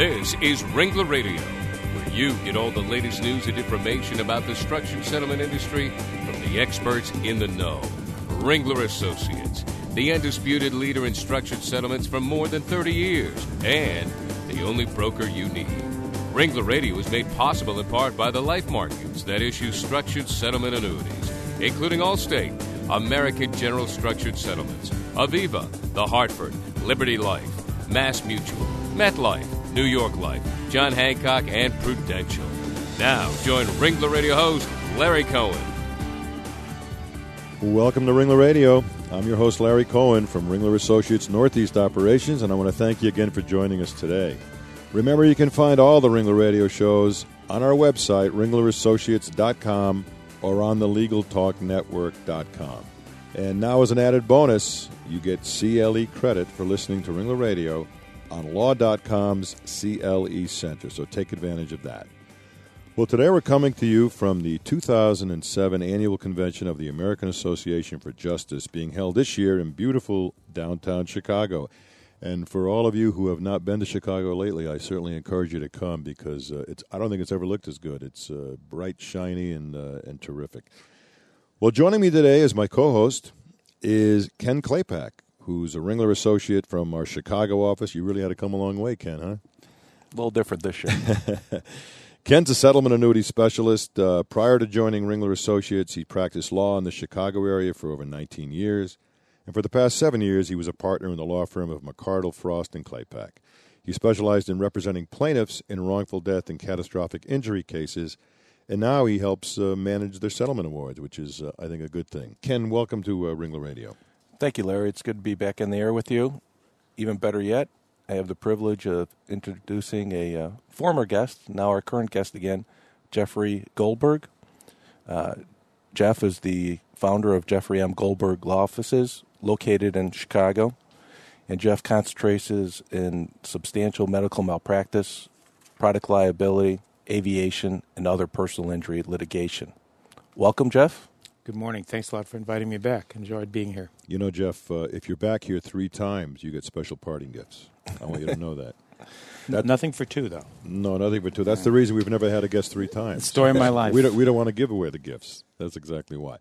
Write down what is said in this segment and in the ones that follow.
This is Ringler Radio, where you get all the latest news and information about the structured settlement industry from the experts in the know. Ringler Associates, the undisputed leader in structured settlements for more than 30 years, and the only broker you need. Ringler Radio is made possible in part by the life markets that issue structured settlement annuities, including Allstate, American General Structured Settlements, Aviva, The Hartford, Liberty Life, Mass Mutual, MetLife, New York Life, John Hancock, and Prudential. Now, join Ringler Radio host Larry Cohen. Welcome to Ringler Radio. I'm your host, Larry Cohen from Ringler Associates Northeast Operations, and I want to thank you again for joining us today. Remember, you can find all the Ringler Radio shows on our website, ringlerassociates.com, or on the LegalTalkNetwork.com. And now, as an added bonus, you get CLE credit for listening to Ringler Radio on Law.com's CLE Center. So take advantage of that. Well, today we're coming to you from the 2007 annual convention of the American Association for Justice, being held this year in beautiful downtown Chicago. And for all of you who have not been to Chicago lately, I certainly encourage you to come because uh, it's. I don't think it's ever looked as good. It's uh, bright, shiny, and uh, and terrific. Well, joining me today as my co-host is Ken Klapacz, who's a Ringler associate from our Chicago office. You really had to come a long way, Ken, huh? A little different this year. Ken's a settlement annuity specialist. Uh, prior to joining Ringler Associates, he practiced law in the Chicago area for over 19 years. And for the past seven years, he was a partner in the law firm of McCardle, Frost, and Klapacz. He specialized in representing plaintiffs in wrongful death and catastrophic injury cases, and now he helps uh, manage their settlement awards, which is, uh, I think, a good thing. Ken, welcome to uh, Ringler Radio. Thank you, Larry. It's good to be back in the air with you. Even better yet, I have the privilege of introducing a uh, former guest, now our current guest again, Jeffrey Goldberg. Uh, Jeff is the founder of Jeffrey M. Goldberg Law Offices, located in Chicago. And Jeff concentrates in substantial medical malpractice, product liability, aviation, and other personal injury litigation. Welcome, Jeff. Good morning. Thanks a lot for inviting me back. Enjoyed being here. You know, Jeff, uh, if you're back here three times, you get special parting gifts. I want you to know that. That, nothing for two, though. No, nothing for two. That's the reason we've never had a guest three times. Story of my life. We don't, we don't want to give away the gifts. That's exactly why.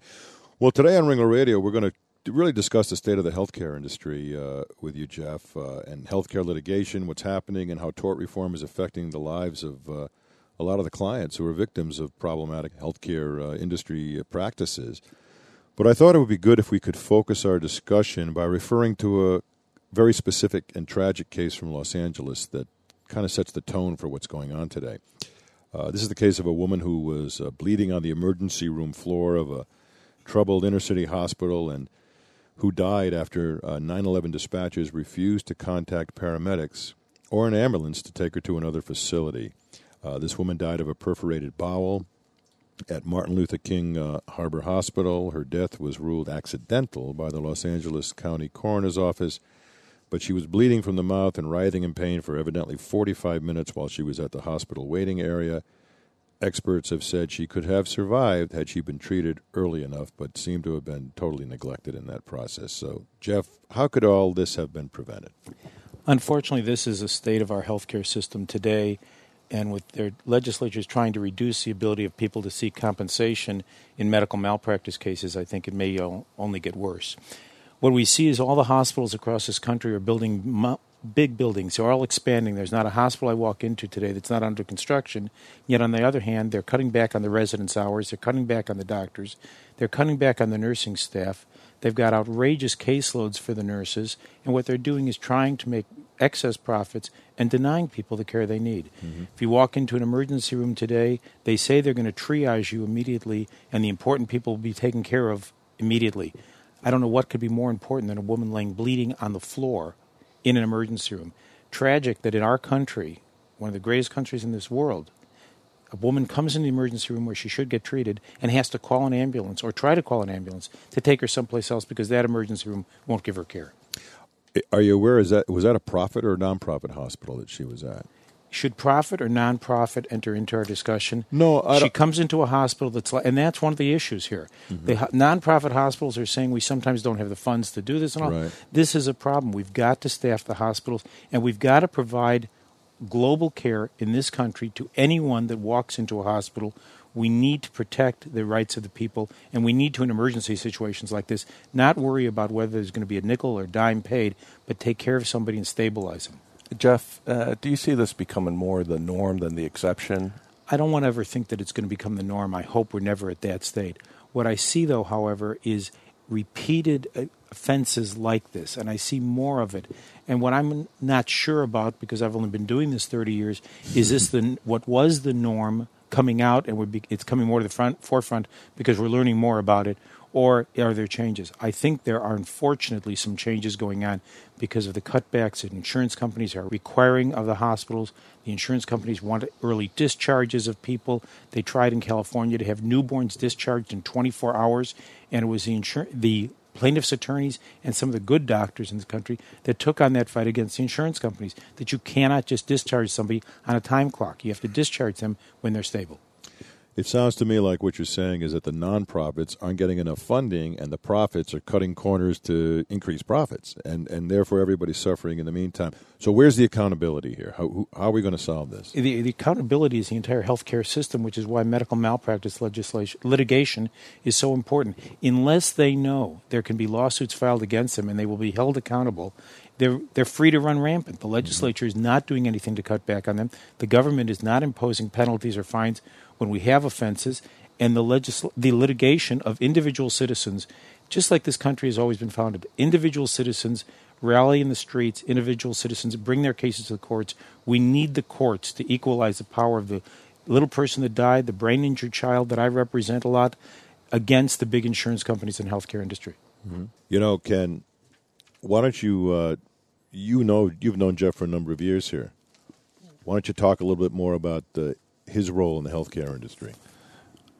Well, today on Ringler Radio, we're going to really discuss the state of the healthcare industry uh, with you, Jeff, uh, and healthcare litigation, what's happening, and how tort reform is affecting the lives of uh, a lot of the clients who are victims of problematic healthcare uh, industry practices. But I thought it would be good if we could focus our discussion by referring to a very specific and tragic case from Los Angeles that kind of sets the tone for what's going on today. Uh, this is the case of a woman who was uh, bleeding on the emergency room floor of a troubled inner city hospital and who died after uh, 9 11 dispatchers refused to contact paramedics or an ambulance to take her to another facility. Uh, this woman died of a perforated bowel at Martin Luther King uh, Harbor Hospital. Her death was ruled accidental by the Los Angeles County Coroner's Office, but she was bleeding from the mouth and writhing in pain for evidently 45 minutes while she was at the hospital waiting area. Experts have said she could have survived had she been treated early enough, but seemed to have been totally neglected in that process. So, Jeff, how could all this have been prevented? Unfortunately, this is a state of our healthcare system today, and with their legislatures trying to reduce the ability of people to seek compensation in medical malpractice cases, I think it may only get worse. What we see is all the hospitals across this country are building big buildings. They're all expanding. There's not a hospital I walk into today that's not under construction. Yet, on the other hand, they're cutting back on the residence hours. They're cutting back on the doctors. They're cutting back on the nursing staff. They've got outrageous caseloads for the nurses. And what they're doing is trying to make excess profits and denying people the care they need. Mm-hmm. If you walk into an emergency room today, they say they're going to triage you immediately, and the important people will be taken care of immediately. I don't know what could be more important than a woman laying bleeding on the floor in an emergency room. Tragic that in our country, one of the greatest countries in this world, a woman comes in the emergency room where she should get treated and has to call an ambulance or try to call an ambulance to take her someplace else because that emergency room won't give her care. Are you aware? Is that was that a profit or a nonprofit hospital that she was at? should profit or nonprofit enter into our discussion? No, I she comes into a hospital that's like, and that's one of the issues here. Mm-hmm. The nonprofit hospitals are saying we sometimes don't have the funds to do this and all. Right. This is a problem. We've got to staff the hospitals, and we've got to provide global care in this country to anyone that walks into a hospital. We need to protect the rights of the people, and we need to, in emergency situations like this, not worry about whether there's going to be a nickel or dime paid, but take care of somebody and stabilize them. Jeff, uh, do you see this becoming more the norm than the exception? I don't want to ever think that it's going to become the norm. I hope we're never at that state. What I see, though, however, is repeated uh, offenses like this, and I see more of it. And what I'm not sure about, because I've only been doing this 30 years, is this the what was the norm coming out, and be, it's coming more to the front forefront because we're learning more about it, or are there changes? I think there are unfortunately some changes going on because of the cutbacks that insurance companies are requiring of the hospitals. The insurance companies want early discharges of people. They tried in California to have newborns discharged in 24 hours, and it was the insur- the plaintiffs' attorneys and some of the good doctors in this country that took on that fight against the insurance companies. That you cannot just discharge somebody on a time clock. You have to discharge them when they're stable. It sounds to me like what you're saying is that the nonprofits aren't getting enough funding, and the profits are cutting corners to increase profits, and and therefore everybody's suffering in the meantime. So where's the accountability here? How, who, how are we going to solve this? The, the, accountability is the entire healthcare system, which is why medical malpractice legislation litigation is so important. Unless they know there can be lawsuits filed against them and they will be held accountable, they're they're free to run rampant. The legislature is not doing anything to cut back on them. The government is not imposing penalties or fines when we have offenses, and the legisl- the litigation of individual citizens, just like this country has always been founded. Individual citizens rally in the streets. Individual citizens bring their cases to the courts. We need the courts to equalize the power of the little person that died, the brain injured child that I represent a lot, against the big insurance companies and healthcare industry. Mm-hmm. You know, Ken, why don't you uh, you know you've known Jeff for a number of years here. Why don't you talk a little bit more about uh, his role in the healthcare industry?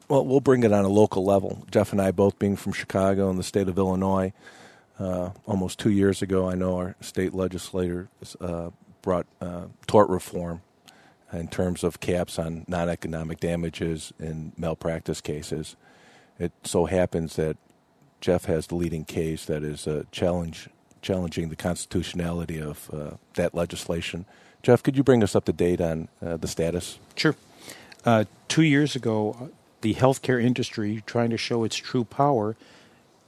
Well, we'll bring it on a local level. Jeff and I, both being from Chicago and the state of Illinois, uh, almost two years ago, I know our state legislator uh, brought uh, tort reform in terms of caps on non-economic damages in malpractice cases. It so happens that Jeff has the leading case that is a challenge challenging the constitutionality of uh, that legislation. Jeff, could you bring us up to date on uh, the status? Sure. Uh, two years ago, the healthcare industry, trying to show its true power,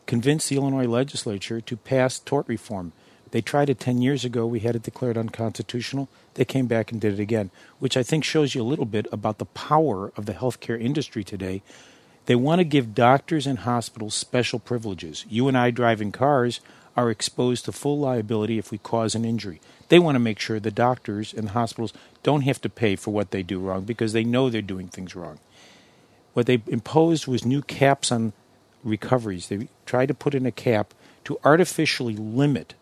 convinced the Illinois legislature to pass tort reform. They tried it 10 years ago. We had it declared unconstitutional. They came back and did it again, which I think shows you a little bit about the power of the healthcare industry today. They want to give doctors and hospitals special privileges. You and I driving cars are exposed to full liability if we cause an injury. They want to make sure the doctors and the hospitals don't have to pay for what they do wrong because they know they're doing things wrong. What they imposed was new caps on recoveries. They tried to put in a cap to artificially limit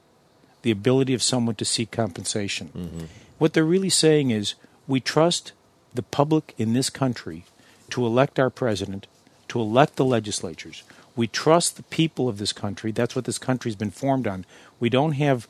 the ability of someone to seek compensation. Mm-hmm. What they're really saying is we trust the public in this country to elect our president, to elect the legislatures. We trust the people of this country. That's what this country's been formed on. We don't have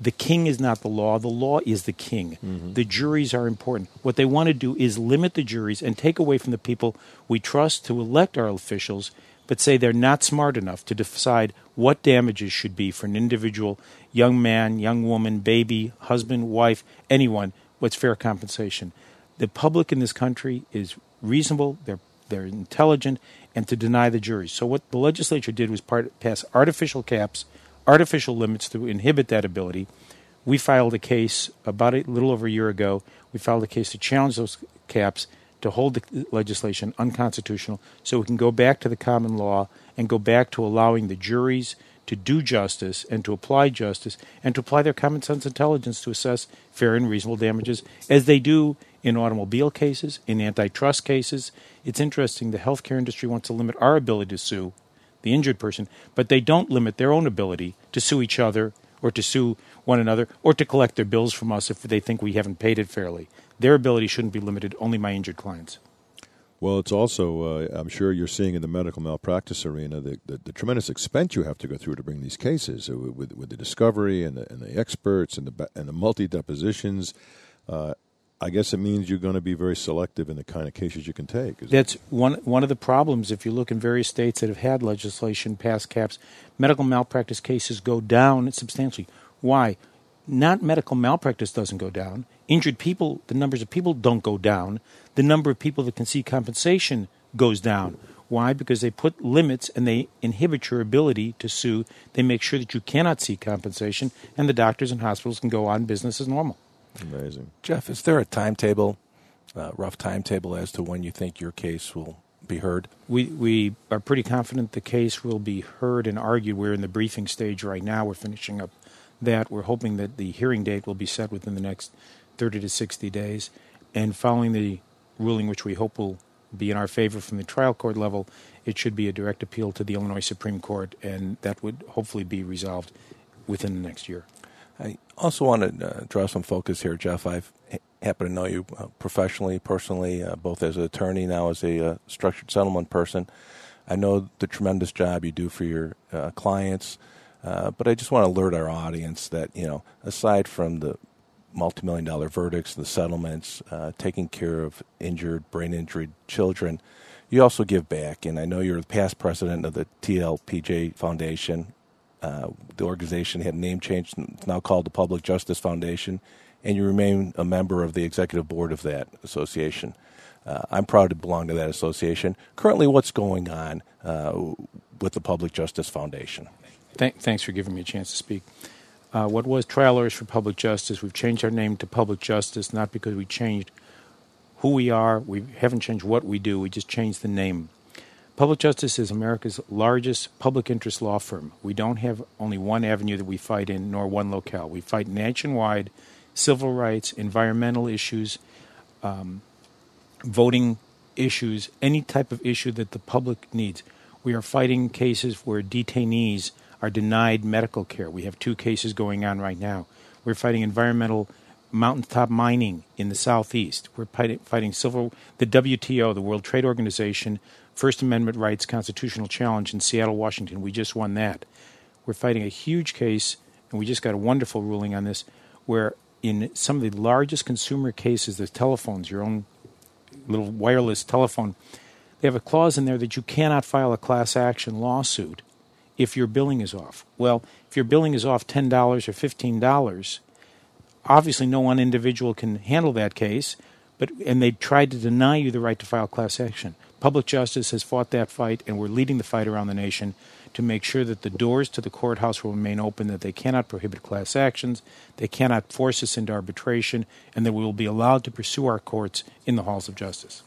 the king is not the law, the law is the king. Mm-hmm. The juries are important. What they want to do is limit the juries and take away from the people we trust to elect our officials, but say they're not smart enough to decide what damages should be for an individual young man, young woman, baby, husband, wife, anyone, what's fair compensation. The public in this country is reasonable, they're they're intelligent, and to deny the juries. So what the legislature did was part, pass artificial caps, artificial limits to inhibit that ability. We filed a case about a little over a year ago. We filed a case to challenge those caps to hold the legislation unconstitutional so we can go back to the common law and go back to allowing the juries to do justice and to apply justice and to apply their common sense intelligence to assess fair and reasonable damages as they do in automobile cases, in antitrust cases. It's interesting the healthcare industry wants to limit our ability to sue the injured person, but they don't limit their own ability to sue each other or to sue one another or to collect their bills from us if they think we haven't paid it fairly. Their ability shouldn't be limited only my injured clients. Well, it's also, uh, I'm sure you're seeing in the medical malpractice arena the, the, the, tremendous expense you have to go through to bring these cases uh, with, with the discovery and the, and the experts and the, and the multi depositions. Uh, I guess it means you're going to be very selective in the kind of cases you can take. That's one one of the problems. If you look in various states that have had legislation pass caps, medical malpractice cases go down substantially. Why? not medical malpractice doesn't go down. Injured people, the numbers of people don't go down. The number of people that can see compensation goes down. Why? Because they put limits and they inhibit your ability to sue. They make sure that you cannot seek compensation, and the doctors and hospitals can go on business as normal. Amazing. Jeff, is there a timetable, uh, rough timetable as to when you think your case will be heard? We we are pretty confident the case will be heard and argued. We're in the briefing stage right now. We're finishing up that. We're hoping that the hearing date will be set within the next 30 to 60 days, and following the ruling, which we hope will be in our favor from the trial court level, it should be a direct appeal to the Illinois Supreme Court, and that would hopefully be resolved within the next year. I also want to uh, draw some focus here, Jeff. I've happen to know you uh, professionally, personally, uh, both as an attorney now as a structured settlement person. I know the tremendous job you do for your clients, but I just want to alert our audience that you know, aside from the multi-million dollar verdicts, the settlements, uh, taking care of injured, brain injured children, you also give back. And I know you're the past president of the TLPJ Foundation. The organization had a name change; it's now called the Public Justice Foundation and you remain a member of the executive board of that association. Uh, I'm proud to belong to that association. Currently, what's going on uh, with the Public Justice Foundation? Th- thanks for giving me a chance to speak. Uh, what was Trial Lawyers for Public Justice? We've changed our name to Public Justice not because we changed who we are, we haven't changed what we do, we just changed the name. Public Justice is America's largest public interest law firm. We don't have only one avenue that we fight in, nor one locale. We fight nationwide civil rights, environmental issues, um, voting issues, any type of issue that the public needs. We are fighting cases where detainees are denied medical care. We have two cases going on right now. We're fighting environmental mountaintop mining in the southeast. We're fighting, fighting civil the WTO, the World Trade Organization, First Amendment rights constitutional challenge in Seattle, Washington. We just won that. We're fighting a huge case, and we just got a wonderful ruling on this, where in some of the largest consumer cases, the telephones, your own little wireless telephone, they have a clause in there that you cannot file a class action lawsuit if your billing is off. Well, if your billing is off $10 or $15, obviously no one individual can handle that case, but and they tried to deny you the right to file class action. Public justice has fought that fight, and we're leading the fight around the nation to make sure that the doors to the courthouse will remain open, that they cannot prohibit class actions, they cannot force us into arbitration, and that we will be allowed to pursue our courts in the halls of justice.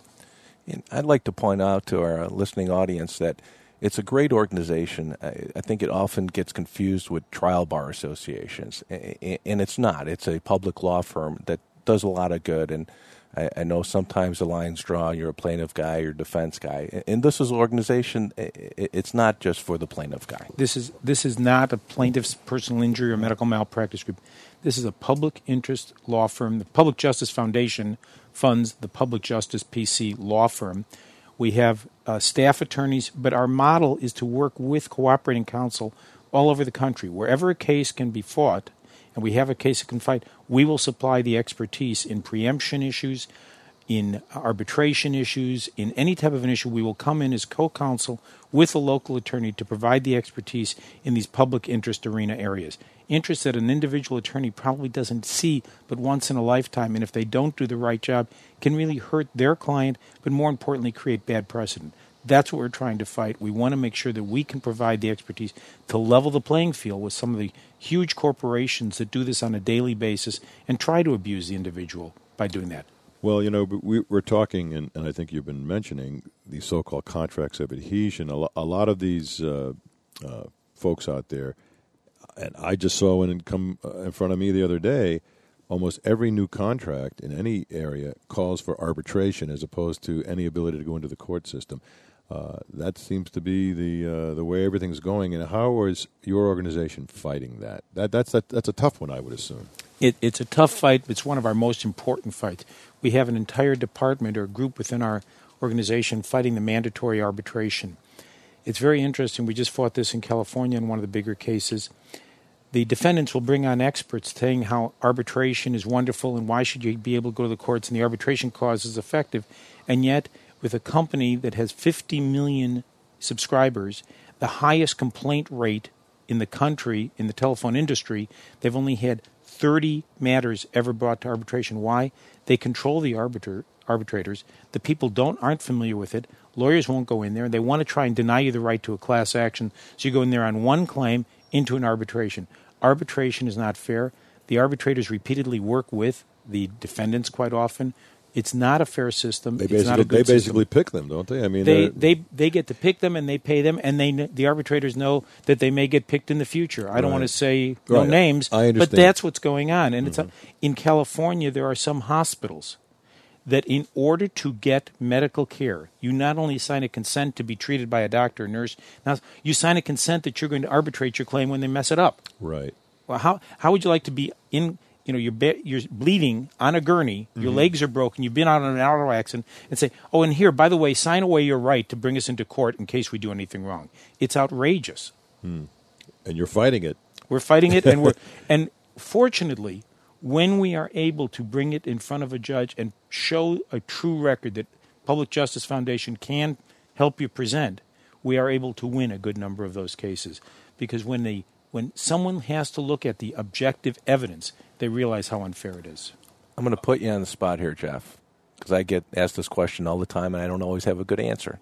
And I'd like to point out to our listening audience that it's a great organization. I think it often gets confused with trial bar associations, and it's not. It's a public law firm that does a lot of good and I, I, know sometimes the lines draw. You're a plaintiff guy, you're a defense guy, and this is an organization. It's not just for the plaintiff guy. This is this is not a plaintiff's personal injury or medical malpractice group. This is a public interest law firm. The Public Justice Foundation funds the Public Justice PC law firm. We have uh, staff attorneys, but our model is to work with cooperating counsel all over the country. Wherever a case can be fought, and we have a case that can fight, we will supply the expertise in preemption issues, in arbitration issues, in any type of an issue. We will come in as co counsel with a local attorney to provide the expertise in these public interest arena areas. Interest that an individual attorney probably doesn't see but once in a lifetime, and if they don't do the right job, can really hurt their client, but more importantly, create bad precedent. That's what we're trying to fight. We want to make sure that we can provide the expertise to level the playing field with some of the huge corporations that do this on a daily basis and try to abuse the individual by doing that. Well, you know, we, are talking, and, and, I think you've been mentioning these so-called contracts of adhesion. A, lo- a lot of these uh, uh, folks out there, and I just saw one come uh, in front of me the other day. Almost every new contract in any area calls for arbitration as opposed to any ability to go into the court system. Uh, that seems to be the uh, the way everything's going. And how is your organization fighting that? That that's that, that's a tough one, I would assume. It, it's a tough fight. It's one of our most important fights. We have an entire department or group within our organization fighting the mandatory arbitration. It's very interesting. We just fought this in California in one of the bigger cases. The defendants will bring on experts saying how arbitration is wonderful and why should you be able to go to the courts and the arbitration clause is effective. And yet, with a company that has 50 million subscribers, the highest complaint rate in the country in the telephone industry. They've only had 30 matters ever brought to arbitration. Why? They control the arbiter, arbitrators. The people don't aren't familiar with it. Lawyers won't go in there. They want to try and deny you the right to a class action. So you go in there on one claim into an arbitration. Arbitration is not fair. The arbitrators repeatedly work with the defendants quite often. It's not a fair system. They it's basically not a good they basically pick them, don't they? I mean, They, they they get to pick them and they pay them and they the arbitrators know that they may get picked in the future. I don't want to say no Right. names, I understand. but that's what's going on. And it's Mm-hmm. a, in California there are some hospitals that in order to get medical care, you not only sign a consent to be treated by a doctor or nurse, now you sign a consent that you're going to arbitrate your claim when they mess it up. right. Well, how how would you like to be in? You know, you're be, you're bleeding on a gurney. Your Mm-hmm. legs are broken. You've been out on an auto accident, and say, "Oh, and here, by the way, sign away your right to bring us into court in case we do anything wrong." It's outrageous. And you're fighting it. We're fighting it, and we're and fortunately, when we are able to bring it in front of a judge and show a true record that Public Justice Foundation can help you present, we are able to win a good number of those cases. Because when they when someone has to look at the objective evidence, they realize how unfair it is. I'm going to put you on the spot here, Jeff, because I get asked this question all the time, and I don't always have a good answer.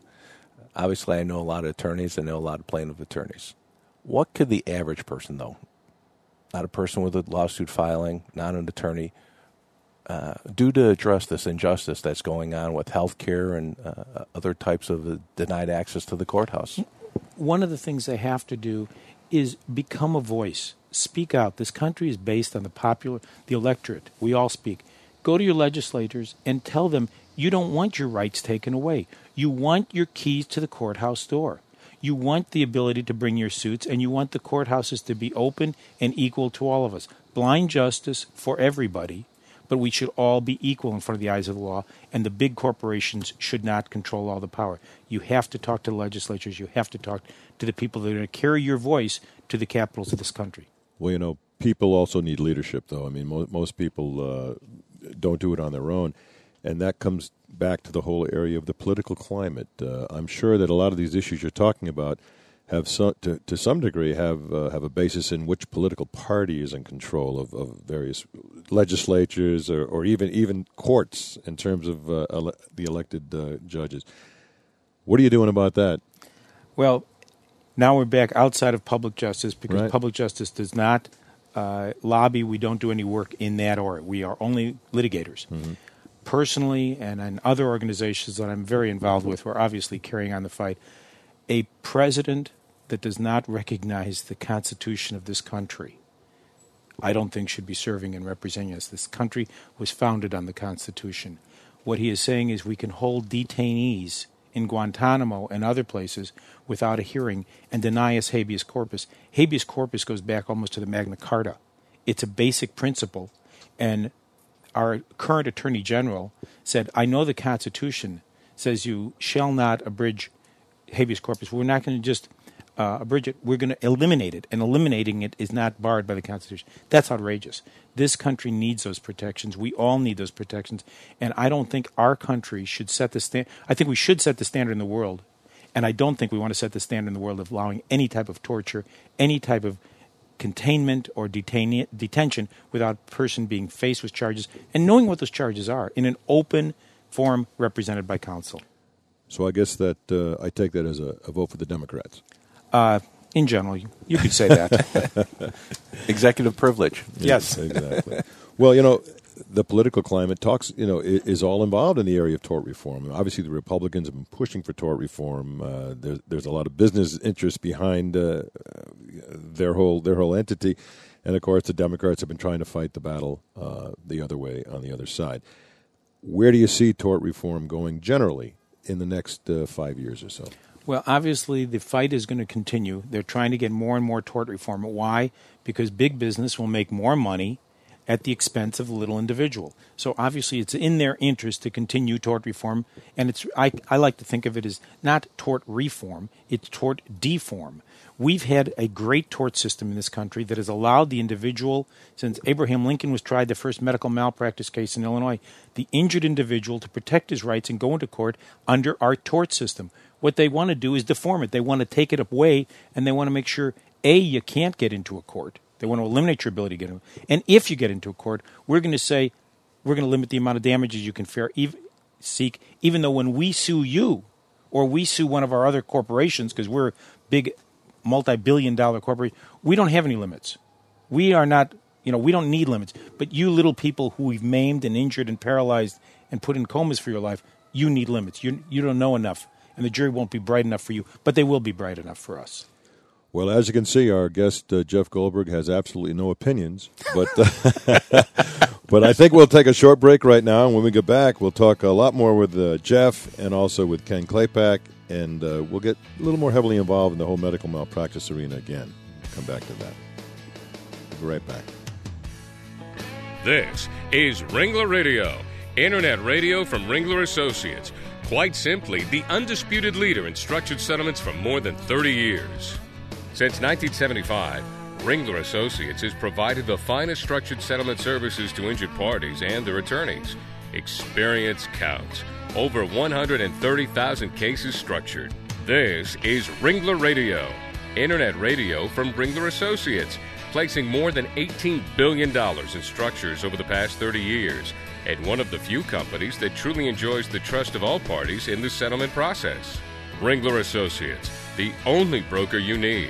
Obviously, I know a lot of attorneys. I know a lot of plaintiff attorneys. What could the average person, though, not a person with a lawsuit filing, not an attorney, uh, do to address this injustice that's going on with health care and uh, other types of denied access to the courthouse? one of the things they have to do is become a voice. Speak out. This country is based on the popular, the electorate. We all speak. Go to your legislators and tell them you don't want your rights taken away. You want your keys to the courthouse door. You want the ability to bring your suits, and you want the courthouses to be open and equal to all of us. Blind justice for everybody, but we should all be equal in front of the eyes of the law, and the big corporations should not control all the power. You have to talk to the legislatures, you have to talk to the people that are going to carry your voice to the capitals of this country. Well, you know, people also need leadership, though. I mean, mo- most people uh, don't do it on their own, and that comes back to the whole area of the political climate. Uh, I'm sure that a lot of these issues you're talking about have some, to, to some degree have uh, have a basis in which political party is in control of, of various legislatures or, or even even courts in terms of uh, ele- the elected uh, judges. What are you doing about that? Well, now we're back outside of public justice because Right. public justice does not uh, lobby. We don't do any work in that area. We are only litigators. Personally, and in other organizations that I'm very involved with, we're obviously carrying on the fight. A president that does not recognize the Constitution of this country, I don't think should be serving and representing us. This country was founded on the Constitution. What he is saying is we can hold detainees in Guantanamo and other places without a hearing and deny us habeas corpus. Habeas corpus goes back almost to the Magna Carta. It's a basic principle. And our current Attorney General said, I know the Constitution says you shall not abridge habeas corpus. We're not going to just uh, abridge it. We're going to eliminate it, and eliminating it is not barred by the Constitution. That's outrageous. This country needs those protections. We all need those protections, and I don't think our country should set the stand. I think we should set the standard in the world, and I don't think we want to set the standard in the world of allowing any type of torture, any type of containment or detain- detention without a person being faced with charges and knowing what those charges are in an open forum represented by counsel. So I guess that uh, I take that as a, a vote for the Democrats. Uh, in general, you, you could say that. Executive privilege. yes. exactly. well, you know, the political climate talks, you know, is all involved in the area of tort reform. Obviously, the Republicans have been pushing for tort reform. Uh, there's, there's a lot of business interest behind uh, their whole their whole entity, and of course, the Democrats have been trying to fight the battle uh, the other way on the other side. Where do you see tort reform going generally in the next uh, five years or so? Well, obviously, the fight is going to continue. They're trying to get more and more tort reform. Why? Because big business will make more money at the expense of the little individual. So obviously, it's in their interest to continue tort reform, and it's I, I like to think of it as not tort reform; it's tort deform. We've had a great tort system in this country that has allowed the individual, since Abraham Lincoln was tried the first medical malpractice case in Illinois, the injured individual to protect his rights and go into court under our tort system. What they want to do is deform it. They want to take it away, and they want to make sure A, you can't get into a court They want to eliminate your ability to get in. And if you get into a court, we're going to say we're going to limit the amount of damages you can fair, seek, even though when we sue you or we sue one of our other corporations, because we're big multi billion dollar corporation, we don't have any limits. We are not, you know, we don't need limits. But you little people who we've maimed and injured and paralyzed and put in comas for your life, you need limits. You, you don't know enough. And the jury won't be bright enough for you, but they will be bright enough for us. Well, as you can see, our guest uh, Jeff Goldberg has absolutely no opinions, but uh, but I think we'll take a short break right now, and when we get back, we'll talk a lot more with uh, Jeff and also with Ken Klapacz, and uh, we'll get a little more heavily involved in the whole medical malpractice arena again. Come back to that. We'll be right back. This is Ringler Radio, internet radio from Ringler Associates. Quite simply, the undisputed leader in structured settlements for more than 30 years. Since 1975, Ringler Associates has provided the finest structured settlement services to injured parties and their attorneys. Experience counts. Over 130,000 cases structured. This is Ringler Radio, internet radio from Ringler Associates, placing more than $18 billion in structures over the past 30 years, and one of the few companies that truly enjoys the trust of all parties in the settlement process. Ringler Associates, the only broker you need.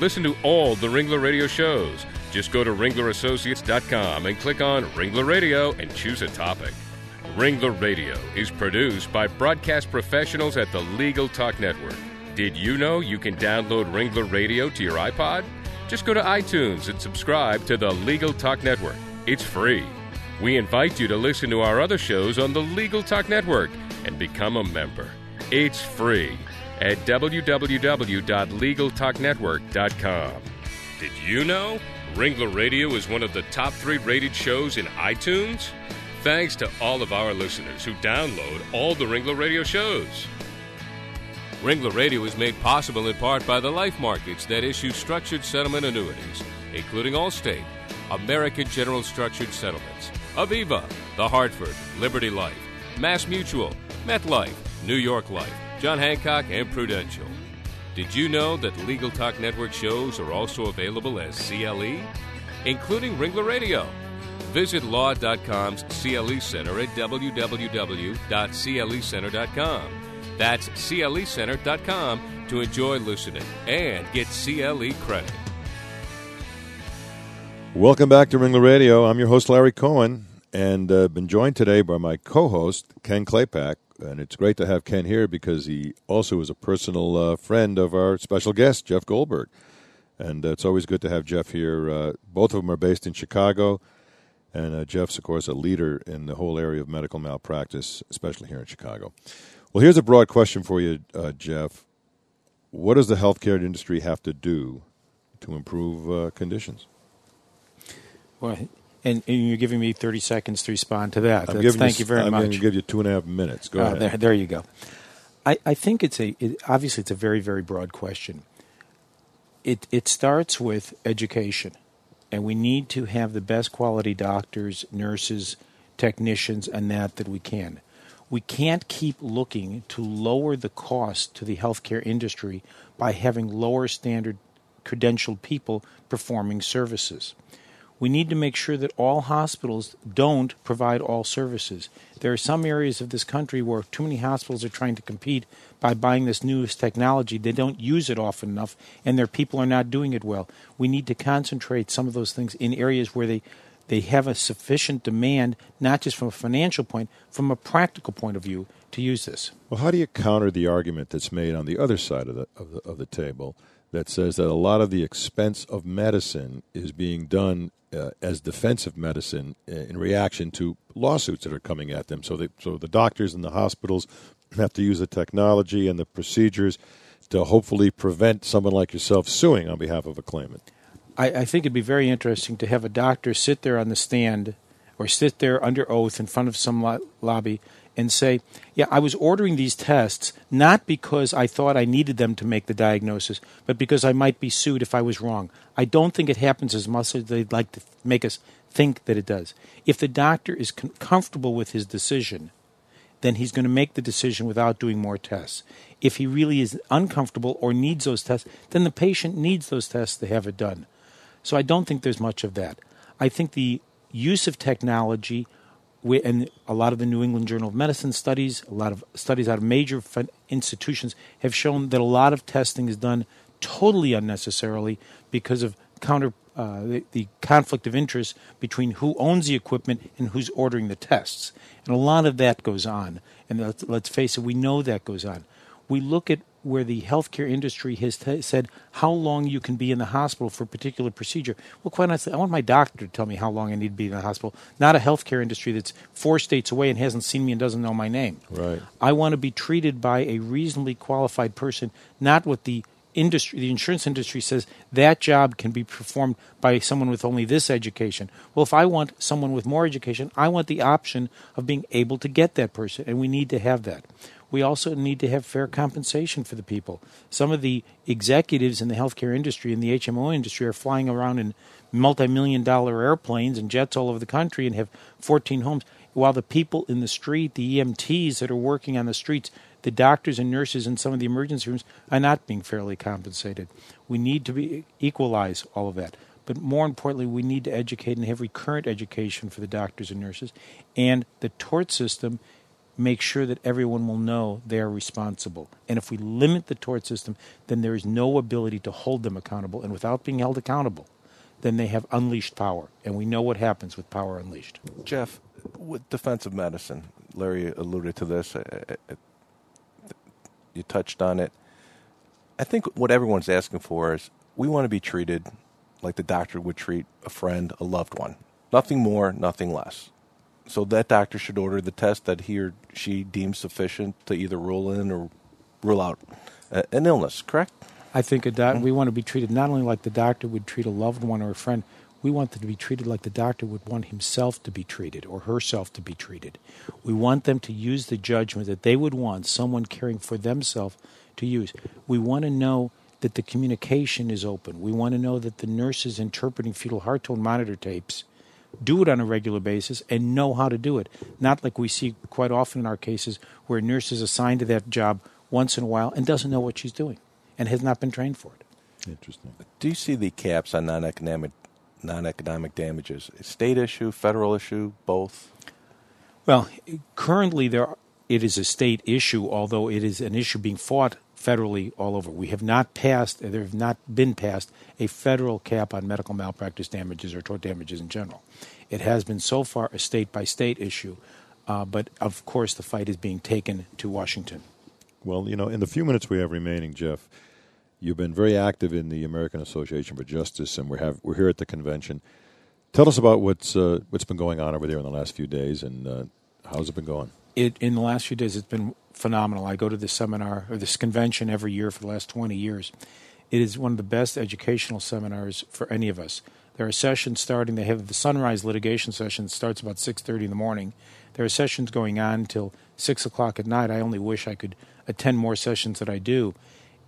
Listen to all the Ringler Radio shows. Just go to ringlerassociates.com and click on Ringler Radio and choose a topic. Ringler Radio is produced by broadcast professionals at the Legal Talk Network. Did you know you can download Ringler Radio to your iPod? Just go to iTunes and subscribe to the Legal Talk Network. It's free. We invite you to listen to our other shows on the Legal Talk Network and become a member. It's free at www.legaltalknetwork.com. Did you know Ringler Radio is one of the top three rated shows in iTunes? Thanks to all of our listeners who download all the Ringler Radio shows. Ringler Radio is made possible in part by the life markets that issue structured settlement annuities, including Allstate, American General Structured Settlements, Aviva, The Hartford, Liberty Life, Mass Mutual, MetLife, New York Life, John Hancock, and Prudential. Did you know that Legal Talk Network shows are also available as CLE, including Ringler Radio? Visit law.com's CLE Center at www.clecenter.com. That's clecenter.com to enjoy listening and get CLE credit. Welcome back to Ringler Radio. I'm your host, Larry Cohen, and uh, been joined today by my co-host, Ken Klapacz. And it's great to have Ken here because he also is a personal uh, friend of our special guest, Jeff Goldberg. And uh, it's always good to have Jeff here. Uh, both of them are based in Chicago. And uh, Jeff's, of course, a leader in the whole area of medical malpractice, especially here in Chicago. Well, here's a broad question for you, uh, Jeff. What does the healthcare industry have to do to improve uh, conditions? Well, and, and, you're giving me 30 seconds to respond to that. thank you, you very I'm much. I'm going to give you two and a half minutes. Go oh, ahead. There, there, you go. I, I think it's a it, obviously it's a very very broad question. It it starts with education, and we need to have the best quality doctors, nurses, technicians, and that that we can. We can't keep looking to lower the cost to the healthcare industry by having lower standard credentialed people performing services. We need to make sure that all hospitals don't provide all services. There are some areas of this country where too many hospitals are trying to compete by buying this newest technology. They don't use it often enough, and their people are not doing it well. We need to concentrate some of those things in areas where they they have a sufficient demand, not just from a financial point, from a practical point of view, to use this. Well, how do you counter the argument that's made on the other side of the of the, of the table that says that a lot of the expense of medicine is being done uh, as defensive medicine in reaction to lawsuits that are coming at them. So, they, so the doctors and the hospitals have to use the technology and the procedures to hopefully prevent someone like yourself suing on behalf of a claimant. I, I think it'd be very interesting to have a doctor sit there on the stand or sit there under oath in front of some lo- lobby and say, Yeah, I was ordering these tests not because I thought I needed them to make the diagnosis, but because I might be sued if I was wrong. I don't think it happens as much as they'd like to make us think that it does. If the doctor is com- comfortable with his decision, then he's going to make the decision without doing more tests. If he really is uncomfortable or needs those tests, then the patient needs those tests to have it done. So I don't think there's much of that. I think the use of technology, and a lot of the New England Journal of Medicine studies, a lot of studies out of major institutions have shown that a lot of testing is done totally unnecessarily because of counter uh, the, the, conflict of interest between who owns the equipment and who's ordering the tests. And a lot of that goes on. And let's, let's face it, we know that goes on. We look at where the healthcare industry has t- said how long you can be in the hospital for a particular procedure. Well, quite honestly, I want my doctor to tell me how long I need to be in the hospital, not a healthcare industry that's four states away and hasn't seen me and doesn't know my name. Right. I want to be treated by a reasonably qualified person, not what the industry, the insurance industry says that job can be performed by someone with only this education. Well, if I want someone with more education, I want the option of being able to get that person, and we need to have that we also need to have fair compensation for the people. Some of the executives in the healthcare industry and the HMO industry are flying around in multi million dollar airplanes and jets all over the country and have 14 homes, while the people in the street, the EMTs that are working on the streets, the doctors and nurses in some of the emergency rooms are not being fairly compensated. We need to be, equalize all of that. But more importantly, we need to educate and have recurrent education for the doctors and nurses. And the tort system make sure that everyone will know they are responsible. And if we limit the tort system, then there is no ability to hold them accountable. And without being held accountable, then they have unleashed power. And we know what happens with power unleashed. Jeff, with defensive medicine, Larry alluded to this. Uh, uh, uh, you touched on it. I think what everyone's asking for is we want to be treated like the doctor would treat a friend, a loved one. Nothing more, nothing less. So that doctor should order the test that he or she deems sufficient to either rule in or rule out an illness, correct? I think a doc- mm-hmm. we want to be treated not only like the doctor would treat a loved one or a friend, we want them to be treated like the doctor would want himself to be treated or herself to be treated. We want them to use the judgment that they would want someone caring for themselves to use. We want to know that the communication is open. We want to know that the nurses interpreting fetal heart tone monitor tapes do it on a regular basis, and know how to do it. Not like we see quite often in our cases where a nurse is assigned to that job once in a while and doesn't know what she's doing and has not been trained for it. Interesting. Do you see the caps on non-economic non-economic damages? State issue, federal issue, both? Well, currently there are, it is a state issue, although it is an issue being fought federally all over. We have not passed, there have not been passed a federal cap on medical malpractice damages or tort damages in general. It has been so far a state by state issue, uh, but of course the fight is being taken to Washington. Well, you know, in the few minutes we have remaining, Jeff, you've been very active in the American Association for Justice, and we're, have we're here at the convention. Tell us about what's uh, what's been going on over there in the last few days, and uh, how's it been going? It, in the last few days, it's been phenomenal. I go to this seminar or this convention every year for the last 20 years. It is one of the best educational seminars for any of us. There are sessions starting. They have the sunrise litigation session starts about 6:30 in the morning. There are sessions going on till six o'clock at night. I only wish I could attend more sessions that I do.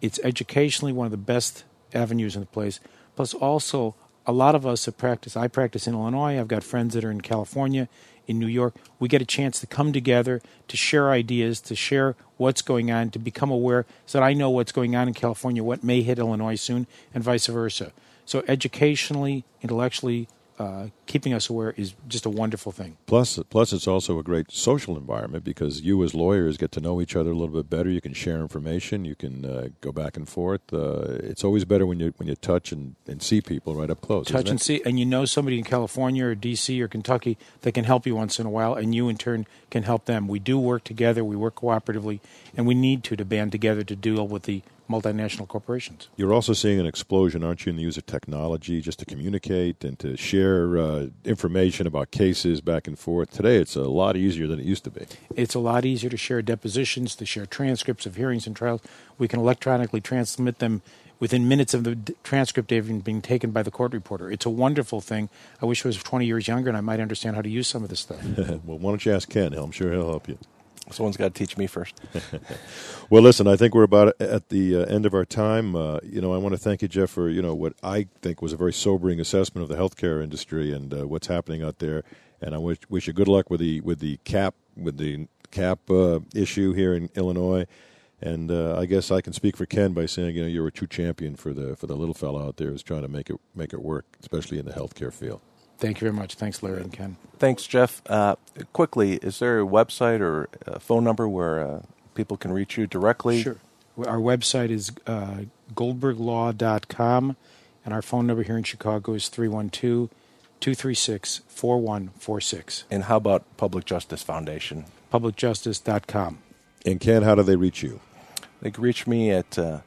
It's educationally one of the best avenues in the place. Plus, also a lot of us that practice. I practice in Illinois. I've got friends that are in California in New York, we get a chance to come together, to share ideas, to share what's going on, to become aware so that I know what's going on in California, what may hit Illinois soon, and vice versa. So, educationally, intellectually, uh, keeping us aware is just a wonderful thing. Plus, plus it's also a great social environment because you as lawyers get to know each other a little bit better. You can share information. You can uh, go back and forth. Uh, it's always better when you when you touch and, and see people right up close. Touch and see, and you know somebody in California or D.C. or Kentucky that can help you once in a while, and you in turn can help them. We do work together. We work cooperatively, and we need to to band together to deal with the multinational corporations. You're also seeing an explosion, aren't you, in the use of technology just to communicate and to share uh, information about cases back and forth. Today, it's a lot easier than it used to be. It's a lot easier to share depositions, to share transcripts of hearings and trials. We can electronically transmit them within minutes of the transcript even being taken by the court reporter. It's a wonderful thing. I wish I was 20 years younger and I might understand how to use some of this stuff. well, why don't you ask Ken? I'm sure he'll help you. Someone's got to teach me first. well, listen, I think we're about at the uh, end of our time. Uh, you know, I want to thank you, Jeff, for you know what I think was a very sobering assessment of the healthcare industry and uh, what's happening out there. And I wish, wish you good luck with the with the cap with the cap uh, issue here in Illinois. And uh, I guess I can speak for Ken by saying, you know, you're a true champion for the for the little fellow out there who's trying to make it make it work, especially in the healthcare field. Thank you very much. Thanks, Larry and Ken. Thanks, Jeff. Uh, quickly, is there a website or a phone number where uh, people can reach you directly? Sure. Our website is uh, goldberglaw.com, and our phone number here in Chicago is 312 236 4146. And how about Public Justice Foundation? Publicjustice.com. And Ken, how do they reach you? They can reach me at uh,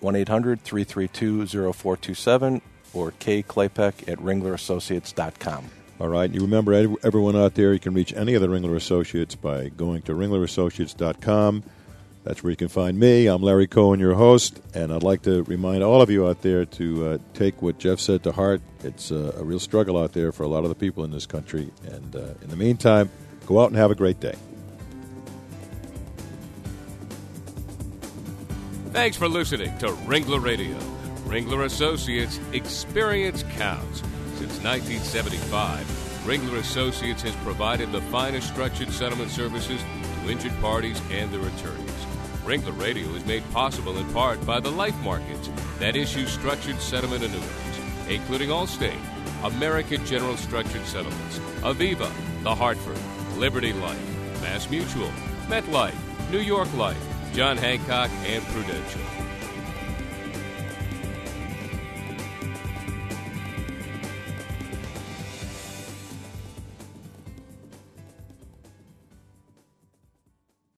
1 800 332 0427 or kklapacz at ringlerassociates.com. All right. You remember, everyone out there, you can reach any of the Ringler Associates by going to ringlerassociates.com. That's where you can find me. I'm Larry Cohen, your host, and I'd like to remind all of you out there to uh, take what Jeff said to heart. It's uh, a real struggle out there for a lot of the people in this country. And uh, in the meantime, go out and have a great day. Thanks for listening to Ringler Radio. Ringler Associates Experience Counts. Since 1975, Ringler Associates has provided the finest structured settlement services to injured parties and their attorneys. Ringler Radio is made possible in part by the life markets that issue structured settlement annuities, including Allstate, American General Structured Settlements, Aviva, The Hartford, Liberty Life, Mass Mutual, MetLife, New York Life, John Hancock, and Prudential.